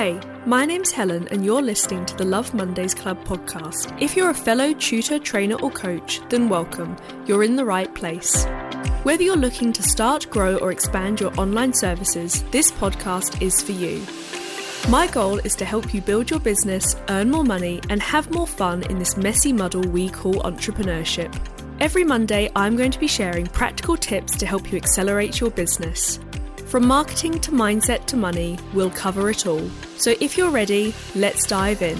Hey, my name's Helen, and you're listening to the Love Mondays Club podcast. If you're a fellow tutor, trainer, or coach, then welcome. You're in the right place. Whether you're looking to start, grow, or expand your online services, this podcast is for you. My goal is to help you build your business, earn more money, and have more fun in this messy muddle we call entrepreneurship. Every Monday, I'm going to be sharing practical tips to help you accelerate your business. From marketing to mindset to money, we'll cover it all. So if you're ready, let's dive in.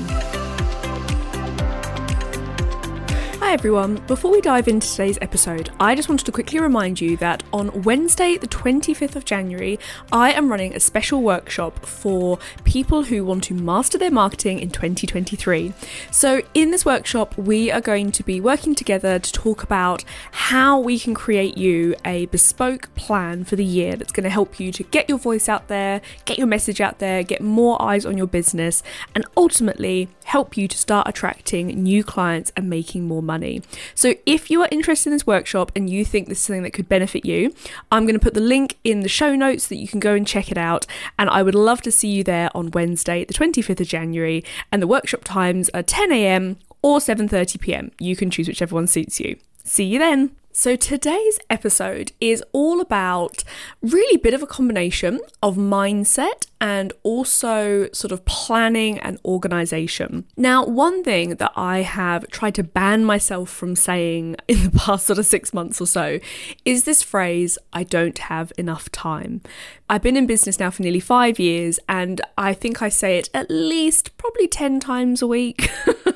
Hi everyone, before we dive into today's episode, I just wanted to quickly remind you that on Wednesday, the 25th of January, I am running a special workshop for people who want to master their marketing in 2023. So, in this workshop, we are going to be working together to talk about how we can create you a bespoke plan for the year that's going to help you to get your voice out there, get your message out there, get more eyes on your business, and ultimately help you to start attracting new clients and making more money. So if you are interested in this workshop and you think this is something that could benefit you, I'm going to put the link in the show notes that you can go and check it out. And I would love to see you there on Wednesday, the 25th of January. And the workshop times are 10 a.m. or 7:30 p.m. You can choose whichever one suits you. See you then. So, today's episode is all about really a bit of a combination of mindset and also sort of planning and organization. Now, one thing that I have tried to ban myself from saying in the past sort of six months or so is this phrase, I don't have enough time. I've been in business now for nearly five years, and I think I say it at least probably 10 times a week.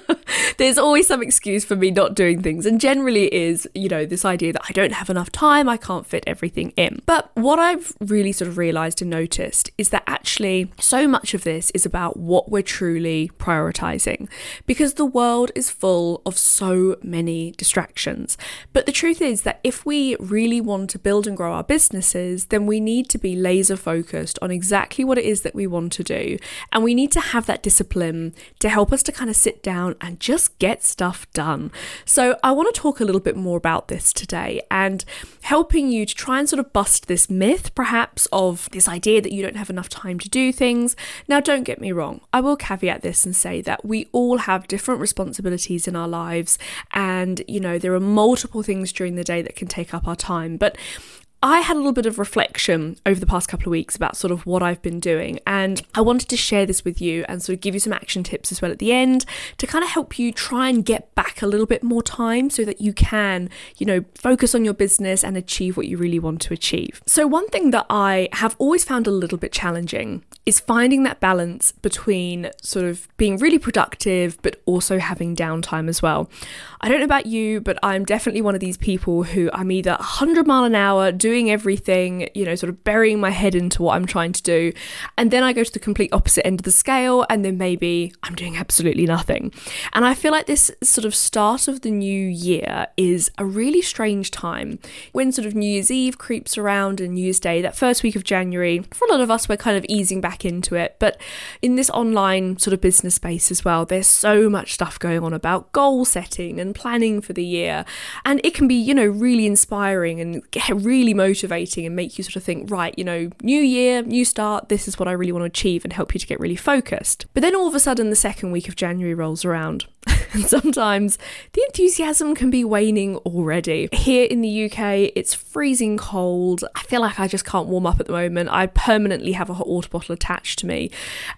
There's always some excuse for me not doing things, and generally is, you know, this idea that I don't have enough time, I can't fit everything in. But what I've really sort of realized and noticed is that actually so much of this is about what we're truly prioritizing because the world is full of so many distractions. But the truth is that if we really want to build and grow our businesses, then we need to be laser focused on exactly what it is that we want to do. And we need to have that discipline to help us to kind of sit down and just get stuff done. So I want to talk a little bit more about this today and helping you to try and sort of bust this myth, perhaps, of this idea that you don't have enough time to do things. Now, don't get me wrong, I will caveat this and say that we all have different responsibilities in our lives, and you know, there are multiple things during the day that can take up our time. But I had a little bit of reflection over the past couple of weeks about sort of what I've been doing, and I wanted to share this with you and sort of give you some action tips as well at the end to kind of help you try and get back a little bit more time so that you can, you know, focus on your business and achieve what you really want to achieve. So, one thing that I have always found a little bit challenging is finding that balance between sort of being really productive but also having downtime as well. I don't know about you, but I'm definitely one of these people who I'm either 100 mile an hour doing everything, you know, sort of burying my head into what I'm trying to do, and then I go to the complete opposite end of the scale, and then maybe I'm doing absolutely nothing. And I feel like this sort of start of the new year is a really strange time when sort of New Year's Eve creeps around and New Year's Day, that first week of January, for a lot of us, we're kind of easing back back into it. But in this online sort of business space as well, there's so much stuff going on about goal setting and planning for the year. And it can be, you know, really inspiring and really motivating and make you sort of think, right, you know, new year, new start, this is what I really want to achieve and help you to get really focused. But then all of a sudden, the second week of January rolls around. and sometimes the enthusiasm can be waning already. Here in the UK, it's freezing cold. I feel like I just can't warm up at the moment. I permanently have a hot water bottle attached to me.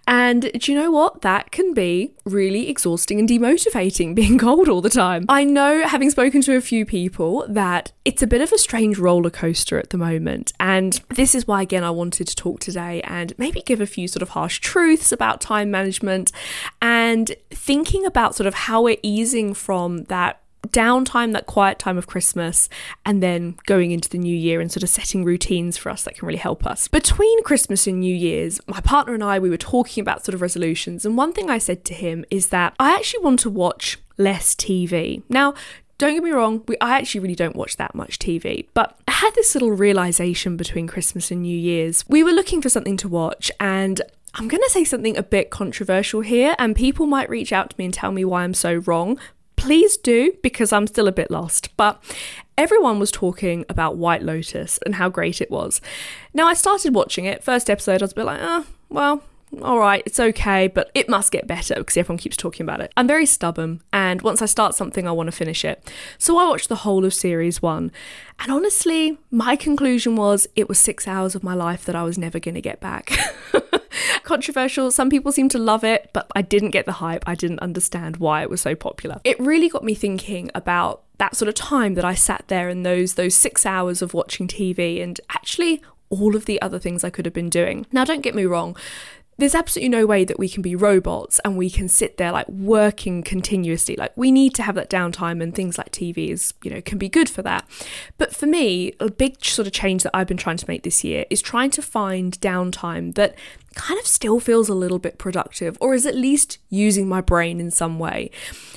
And do you know what? That can be really exhausting and demotivating being cold all the time. I know, having spoken to a few people, that it's a bit of a strange roller coaster at the moment. And this is why, again, I wanted to talk today and maybe give a few sort of harsh truths about time management and thinking about sort of how we're easing from that downtime, that quiet time of Christmas, and then going into the new year and sort of setting routines for us that can really help us. Between Christmas and New Year's, my partner and I, we were talking about sort of resolutions. And one thing I said to him is that I actually want to watch less TV. Now, don't get me wrong, we, I actually really don't watch that much TV, but I had this little realization between Christmas and New Year's. We were looking for something to watch, and I'm going to say something a bit controversial here, and people might reach out to me and tell me why I'm so wrong. Please do, because I'm still a bit lost. But everyone was talking about White Lotus and how great it was. Now, I started watching it, first episode, I was a bit like, oh, well, all right, it's okay, but it must get better because everyone keeps talking about it. I'm very stubborn, and once I start something, I want to finish it. So I watched the whole of series one, and honestly, my conclusion was it was six hours of my life that I was never going to get back. Controversial, some people seem to love it, but I didn't get the hype. I didn't understand why it was so popular. It really got me thinking about that sort of time that I sat there and those those 6 hours of watching TV and actually all of the other things I could have been doing. Now don't get me wrong, there's absolutely no way that we can be robots and we can sit there like working continuously. Like we need to have that downtime and things like TV is, you know, can be good for that. But for me, a big sort of change that I've been trying to make this year is trying to find downtime that kind of still feels a little bit productive or is at least using my brain in some way.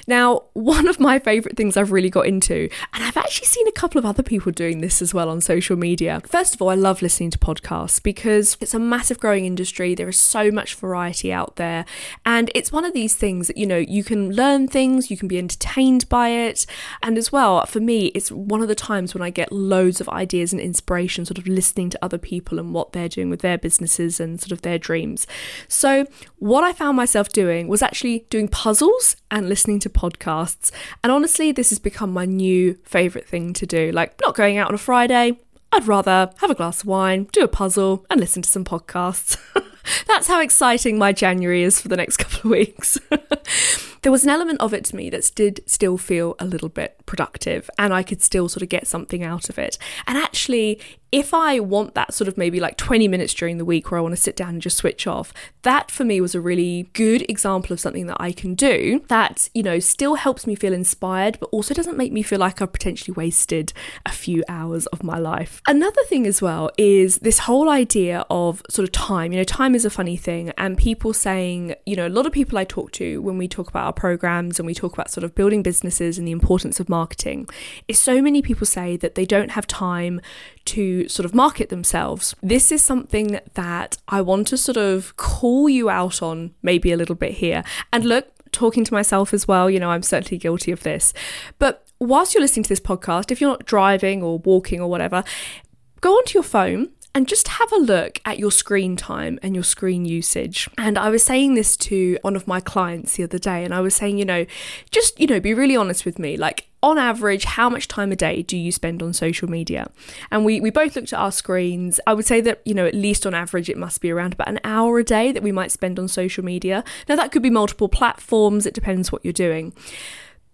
Now, one of my favorite things I've really got into, and I've actually seen a couple of other people doing this as well on social media. First of all, I love listening to podcasts because it's a massive growing industry. There is so much variety out there. And it's one of these things that, you know, you can learn things, you can be entertained by it. And as well, for me, it's one of the times when I get loads of ideas and inspiration, sort of listening to other people and what they're doing with their businesses and sort of their dreams. So, what I found myself doing was actually doing puzzles and listening to podcasts. And honestly, this has become my new favourite thing to do. Like, not going out on a Friday, I'd rather have a glass of wine, do a puzzle, and listen to some podcasts. That's how exciting my January is for the next couple of weeks. there was an element of it to me that did still feel a little bit productive and I could still sort of get something out of it. And actually, if I want that sort of maybe like 20 minutes during the week where I want to sit down and just switch off, that for me was a really good example of something that I can do that, you know, still helps me feel inspired, but also doesn't make me feel like I've potentially wasted a few hours of my life. Another thing as well is this whole idea of sort of time. You know, time is a funny thing, and people saying, you know, a lot of people I talk to when we talk about our programs and we talk about sort of building businesses and the importance of marketing, is so many people say that they don't have time to sort of market themselves. This is something that I want to sort of call you out on maybe a little bit here. And look, talking to myself as well, you know, I'm certainly guilty of this. But whilst you're listening to this podcast, if you're not driving or walking or whatever, go onto your phone and just have a look at your screen time and your screen usage. And I was saying this to one of my clients the other day, and I was saying, you know, just, you know, be really honest with me. Like, on average, how much time a day do you spend on social media? And we, we both looked at our screens. I would say that, you know, at least on average, it must be around about an hour a day that we might spend on social media. Now, that could be multiple platforms, it depends what you're doing.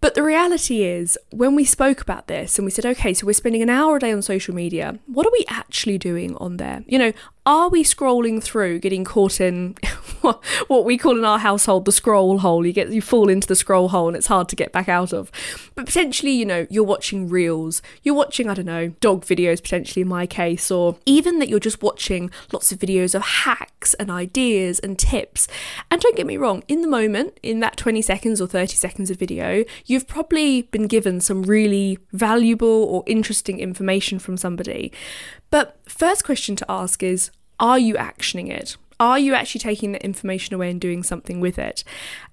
But the reality is, when we spoke about this and we said, okay, so we're spending an hour a day on social media, what are we actually doing on there? You know, are we scrolling through, getting caught in what we call in our household the scroll hole? You get you fall into the scroll hole and it's hard to get back out of. But potentially, you know, you're watching reels, you're watching, I don't know, dog videos potentially in my case, or even that you're just watching lots of videos of hacks and ideas and tips. And don't get me wrong, in the moment, in that 20 seconds or 30 seconds of video, you've probably been given some really valuable or interesting information from somebody. But first question to ask is are you actioning it? Are you actually taking the information away and doing something with it?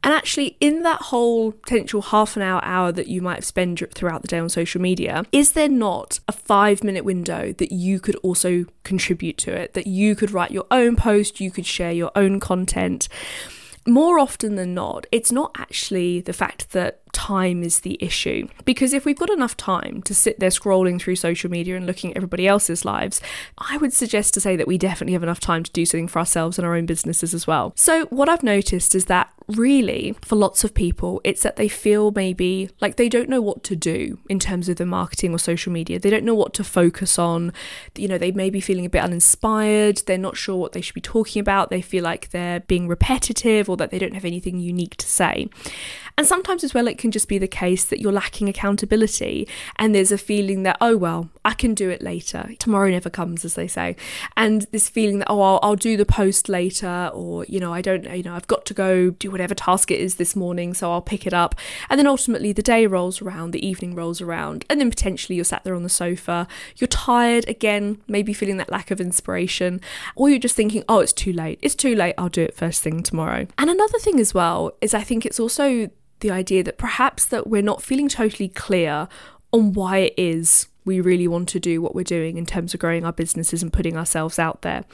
And actually, in that whole potential half an hour, hour that you might have spent throughout the day on social media, is there not a five minute window that you could also contribute to it? That you could write your own post, you could share your own content? More often than not, it's not actually the fact that time is the issue. Because if we've got enough time to sit there scrolling through social media and looking at everybody else's lives, I would suggest to say that we definitely have enough time to do something for ourselves and our own businesses as well. So, what I've noticed is that really, for lots of people, it's that they feel maybe like they don't know what to do in terms of their marketing or social media. They don't know what to focus on. You know, they may be feeling a bit uninspired. They're not sure what they should be talking about. They feel like they're being repetitive or that they don't have anything unique to say. And sometimes as well, it can just be the case that you're lacking accountability and there's a feeling that, oh, well, I can do it later. Tomorrow never comes, as they say. And this feeling that, oh, I'll, I'll do the post later, or, you know, I don't, you know, I've got to go do whatever task it is this morning, so I'll pick it up. And then ultimately the day rolls around, the evening rolls around, and then potentially you're sat there on the sofa, you're tired again, maybe feeling that lack of inspiration, or you're just thinking, oh, it's too late. It's too late. I'll do it first thing tomorrow. And another thing as well is I think it's also the idea that perhaps that we're not feeling totally clear on why it is we really want to do what we're doing in terms of growing our businesses and putting ourselves out there.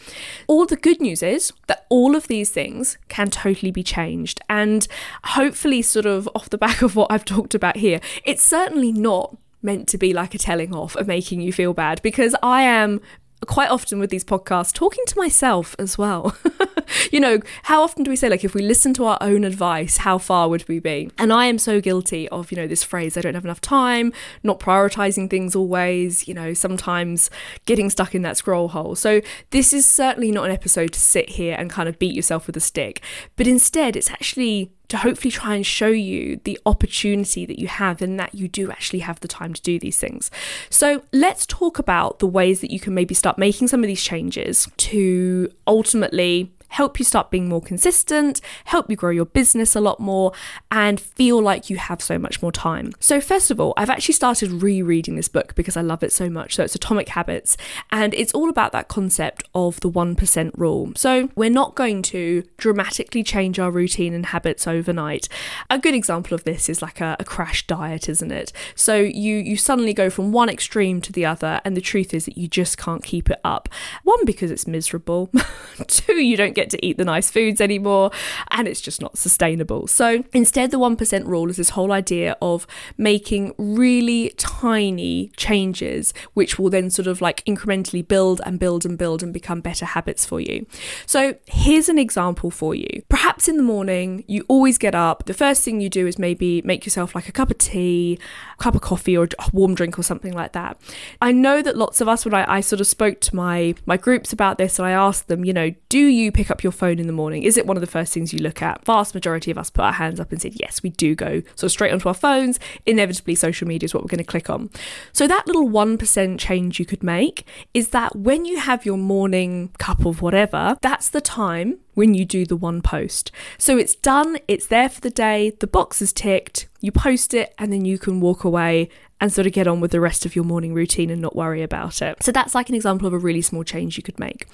All the good news is that all of these things can totally be changed. And hopefully, sort of off the back of what I've talked about here, it's certainly not meant to be like a telling off of making you feel bad because I am quite often with these podcasts talking to myself as well. you know, how often do we say, like, if we listen to our own advice, how far would we be? And I am so guilty of, you know, this phrase, I don't have enough time, not prioritizing things always, you know, sometimes getting stuck in that scroll hole. So this is certainly not an episode to sit here and kind of beat yourself with a stick, but instead it's actually to hopefully try and show you the opportunity that you have and that you do actually have the time to do these things. So, let's talk about the ways that you can maybe start making some of these changes to ultimately help you start being more consistent, help you grow your business a lot more, and feel like you have so much more time. So, first of all, I've actually started rereading this book because I love it so much. So, it's Atomic Habits, and it's all about that concept of the 1% rule. So, we're not going to dramatically change our routine and habits overnight. A good example of this is like a, a crash diet, isn't it? So, you, you suddenly go from one extreme to the other, and the truth is that you just can't keep it up. One, because it's miserable, two, you don't get to eat the nice foods anymore, and it's just not sustainable. So instead, the 1% rule is this whole idea of making really tiny changes, which will then sort of like incrementally build and build and build and become better habits for you. So here's an example for you. Perhaps in the morning, you always get up, the first thing you do is maybe make yourself like a cup of tea, cup of coffee, or a warm drink or something like that. I know that lots of us, when I, I sort of spoke to my, my groups about this, and I asked them, you know, do you pick up your phone in the morning? Is it one of the first things you look at? Vast majority of us put our hands up and said, yes, we do go. So straight onto our phones, inevitably social media is what we're going to click on. So that little 1% change you could make is that when you have your morning cup of whatever, that's the time when you do the one post. So it's done, it's there for the day, the box is ticked, you post it, and then you can walk away and sort of get on with the rest of your morning routine and not worry about it. So that's like an example of a really small change you could make.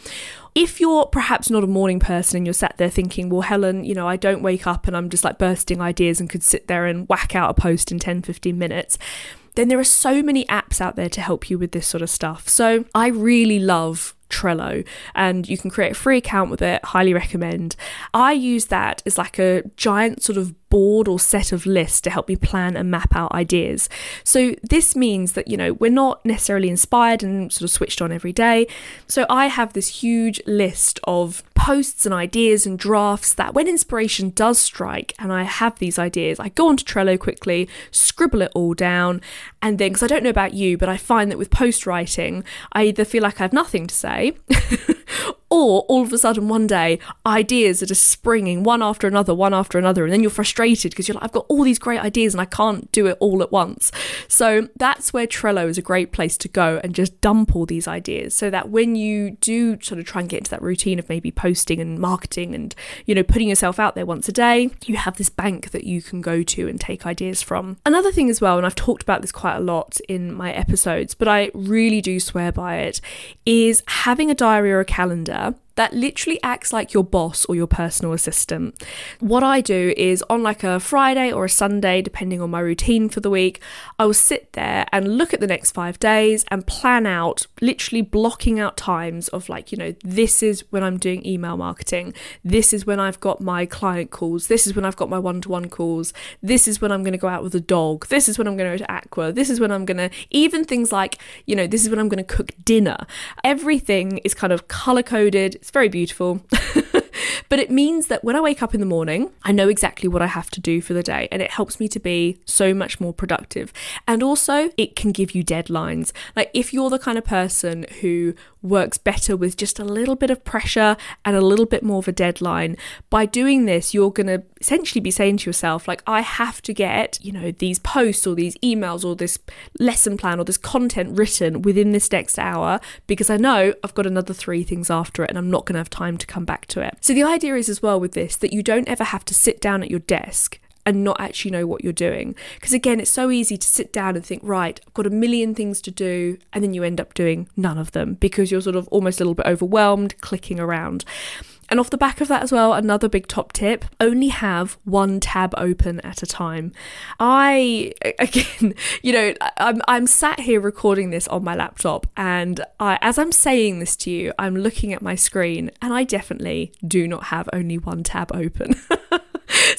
If you're perhaps not a morning person and you're sat there thinking, well, Helen, you know, I don't wake up and I'm just like bursting ideas and could sit there and whack out a post in 10, 15 minutes then there are so many apps out there to help you with this sort of stuff. So I really love Trello and you can create a free account with it. Highly recommend. I use that as like a giant sort of board or set of lists to help me plan and map out ideas. So this means that, you know, we're not necessarily inspired and sort of switched on every day. So I have this huge list of posts and ideas and drafts that when inspiration does strike and I have these ideas, I go onto Trello quickly, scribble it all down, and then, because I don't know about you, but I find that with post writing, I either feel like I have nothing to say or all of a sudden one day ideas are just springing one after another one after another and then you're frustrated because you're like i've got all these great ideas and i can't do it all at once. So that's where trello is a great place to go and just dump all these ideas so that when you do sort of try and get into that routine of maybe posting and marketing and you know putting yourself out there once a day you have this bank that you can go to and take ideas from. Another thing as well and i've talked about this quite a lot in my episodes but i really do swear by it is having a diary or a calendar that literally acts like your boss or your personal assistant. What I do is on like a Friday or a Sunday, depending on my routine for the week, I will sit there and look at the next five days and plan out, literally blocking out times of like, you know, this is when I'm doing email marketing, this is when I've got my client calls, this is when I've got my one to one calls, this is when I'm going to go out with a dog, this is when I'm going to go to Aqua, this is when I'm going to, even things like, you know, this is when I'm going to cook dinner. Everything is kind of color coded it's very beautiful. but it means that when I wake up in the morning, I know exactly what I have to do for the day, and it helps me to be so much more productive. And also, it can give you deadlines. Like, if you're the kind of person who works better with just a little bit of pressure and a little bit more of a deadline. By doing this, you're going to essentially be saying to yourself, like, I have to get, you know, these posts or these emails or this lesson plan or this content written within this next hour because I know I've got another three things after it and I'm not going to have time to come back to it. So the idea is as well with this that you don't ever have to sit down at your desk and not actually know what you're doing. Because again, it's so easy to sit down and think, right, I've got a million things to do, and then you end up doing none of them because you're sort of almost a little bit overwhelmed, clicking around. And off the back of that as well, another big top tip only have one tab open at a time. I, again, you know, I'm, I'm sat here recording this on my laptop, and I, as I'm saying this to you, I'm looking at my screen, and I definitely do not have only one tab open.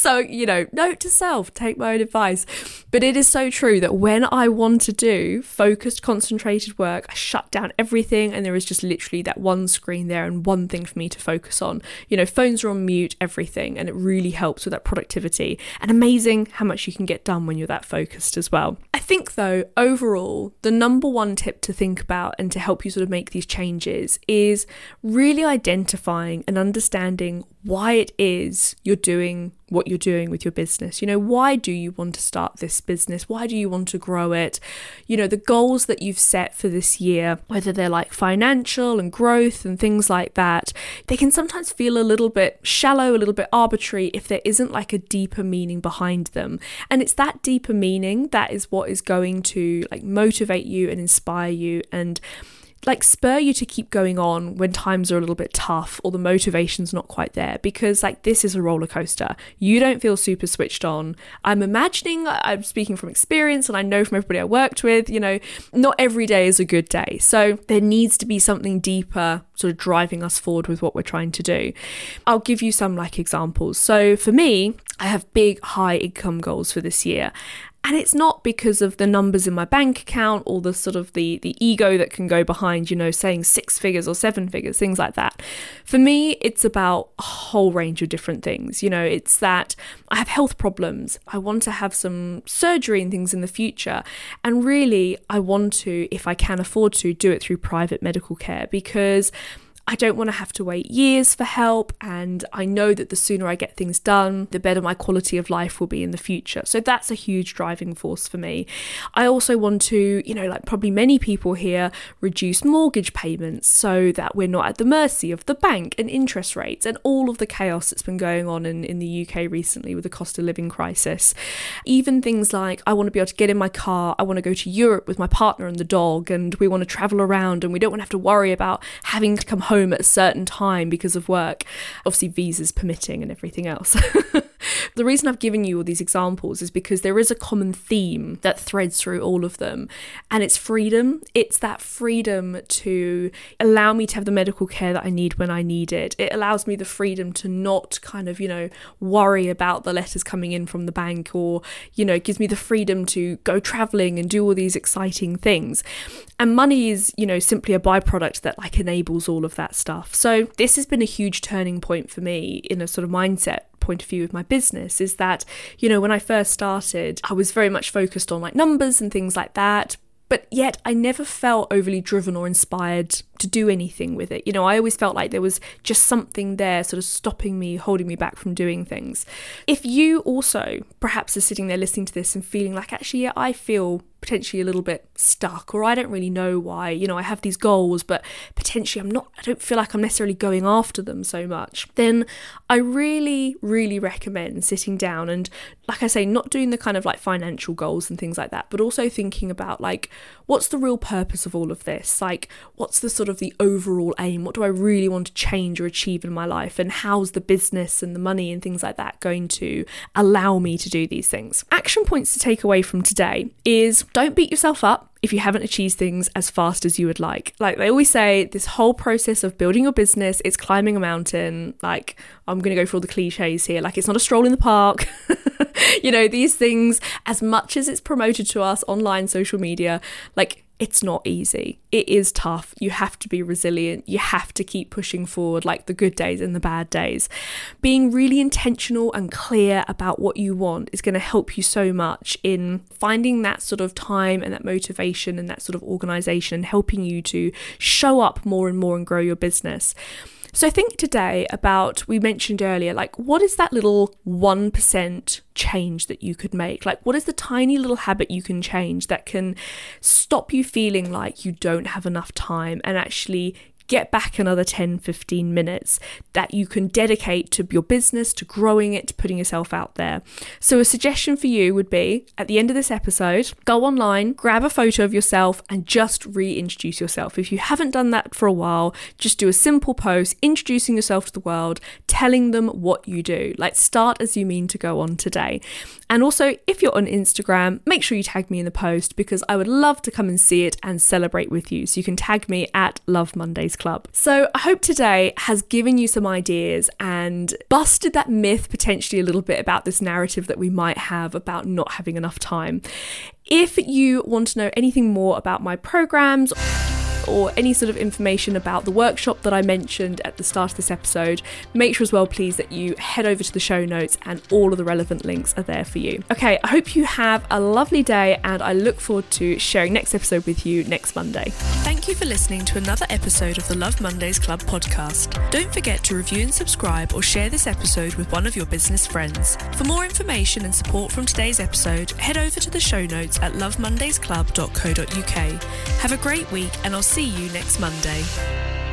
so, you know, note to self, take my own advice. But it is so true that when I want to do focused, concentrated work, I shut down everything and there is just literally that one screen there and one thing for me to focus on. You know, phones are on mute, everything, and it really helps with that productivity. And amazing how much you can get done when you're that focused as well. I think, though, overall, the number one tip to think about and to help you sort of make these changes is really identifying and understanding why it is you're doing what you're doing with your business. You know, why do you want to start this business? Why do you want to grow it? You know, the goals that you've set for this year, whether they're like financial and growth and things like that, they can sometimes feel a little bit shallow, a little bit arbitrary if there isn't like a deeper meaning behind them. And it's that deeper meaning that is what is going to like motivate you and inspire you and like spur you to keep going on when times are a little bit tough or the motivation's not quite there because like this is a roller coaster. You don't feel super switched on. I'm imagining I'm speaking from experience and I know from everybody I worked with, you know, not every day is a good day. So there needs to be something deeper sort of driving us forward with what we're trying to do. I'll give you some like examples. So for me, I have big high income goals for this year and it's not because of the numbers in my bank account or the sort of the the ego that can go behind you know saying six figures or seven figures things like that. For me it's about a whole range of different things. You know it's that i have health problems. I want to have some surgery and things in the future. And really i want to if i can afford to do it through private medical care because I don't want to have to wait years for help, and I know that the sooner I get things done, the better my quality of life will be in the future. So that's a huge driving force for me. I also want to, you know, like probably many people here, reduce mortgage payments so that we're not at the mercy of the bank and interest rates and all of the chaos that's been going on in, in the UK recently with the cost of living crisis. Even things like I want to be able to get in my car, I want to go to Europe with my partner and the dog, and we want to travel around and we don't want to have to worry about having to come home home at a certain time because of work, obviously, visas permitting and everything else. the reason I've given you all these examples is because there is a common theme that threads through all of them, and it's freedom. It's that freedom to allow me to have the medical care that I need when I need it. It allows me the freedom to not kind of, you know, worry about the letters coming in from the bank, or, you know, gives me the freedom to go traveling and do all these exciting things. And money is, you know, simply a byproduct that like enables all of that stuff. So this has been a huge turning point for me in a sort of mindset point of view of my business is that, you know, when I first started, I was very much focused on like numbers and things like that. But yet, I never felt overly driven or inspired to do anything with it. You know, I always felt like there was just something there sort of stopping me, holding me back from doing things. If you also perhaps are sitting there listening to this and feeling like, actually, yeah, I feel potentially a little bit stuck or I don't really know why. You know, I have these goals, but potentially I'm not, I don't feel like I'm necessarily going after them so much. Then I really, really recommend sitting down and, like I say, not doing the kind of like financial goals and things like that, but also thinking about like, what's the real purpose of all of this? Like, what's the sort of the overall aim? What do I really want to change or achieve in my life? And how's the business and the money and things like that going to allow me to do these things? Action points to take away from today is don't beat yourself up if you haven't achieved things as fast as you would like. Like they always say, this whole process of building your business, it's climbing a mountain. Like, I'm going to go for all the cliches here. Like, it's not a stroll in the park. you know, these things, as much as it's promoted to us online, social media, like, it's not easy. It is tough. You have to be resilient. You have to keep pushing forward, like the good days and the bad days. Being really intentional and clear about what you want is going to help you so much in finding that sort of time and that motivation and that sort of organization, helping you to show up more and more and grow your business. So think today about, we mentioned earlier, like what is that little 1% change that you could make? Like what is the tiny little habit you can change that can stop you feeling like you don't have enough time and actually get back another 10, 15 minutes that you can dedicate to your business, to growing it, to putting yourself out there. So, a suggestion for you would be at the end of this episode, go online, grab a photo of yourself, and just reintroduce yourself. If you haven't done that for a while, just do a simple post introducing yourself to the world, telling them what you do. Like, start as you mean to go on today. And also, if you're on Instagram, make sure you tag me in the post because I would love to come and see it and celebrate with you. So you can tag me at Love Mondays Club. So I hope today has given you some ideas and busted that myth potentially a little bit about this narrative that we might have about not having enough time. If you want to know anything more about my programs, or any sort of information about the workshop that I mentioned at the start of this episode, make sure as well, please, that you head over to the show notes and all of the relevant links are there for you. Okay, I hope you have a lovely day and I look forward to sharing next episode with you next Monday. Thank you for listening to another episode of the Love Mondays Club podcast. Don't forget to review and subscribe or share this episode with one of your business friends. For more information and support from today's episode, head over to the show notes at lovemondaysclub.co.uk. Have a great week and I'll see you next Monday.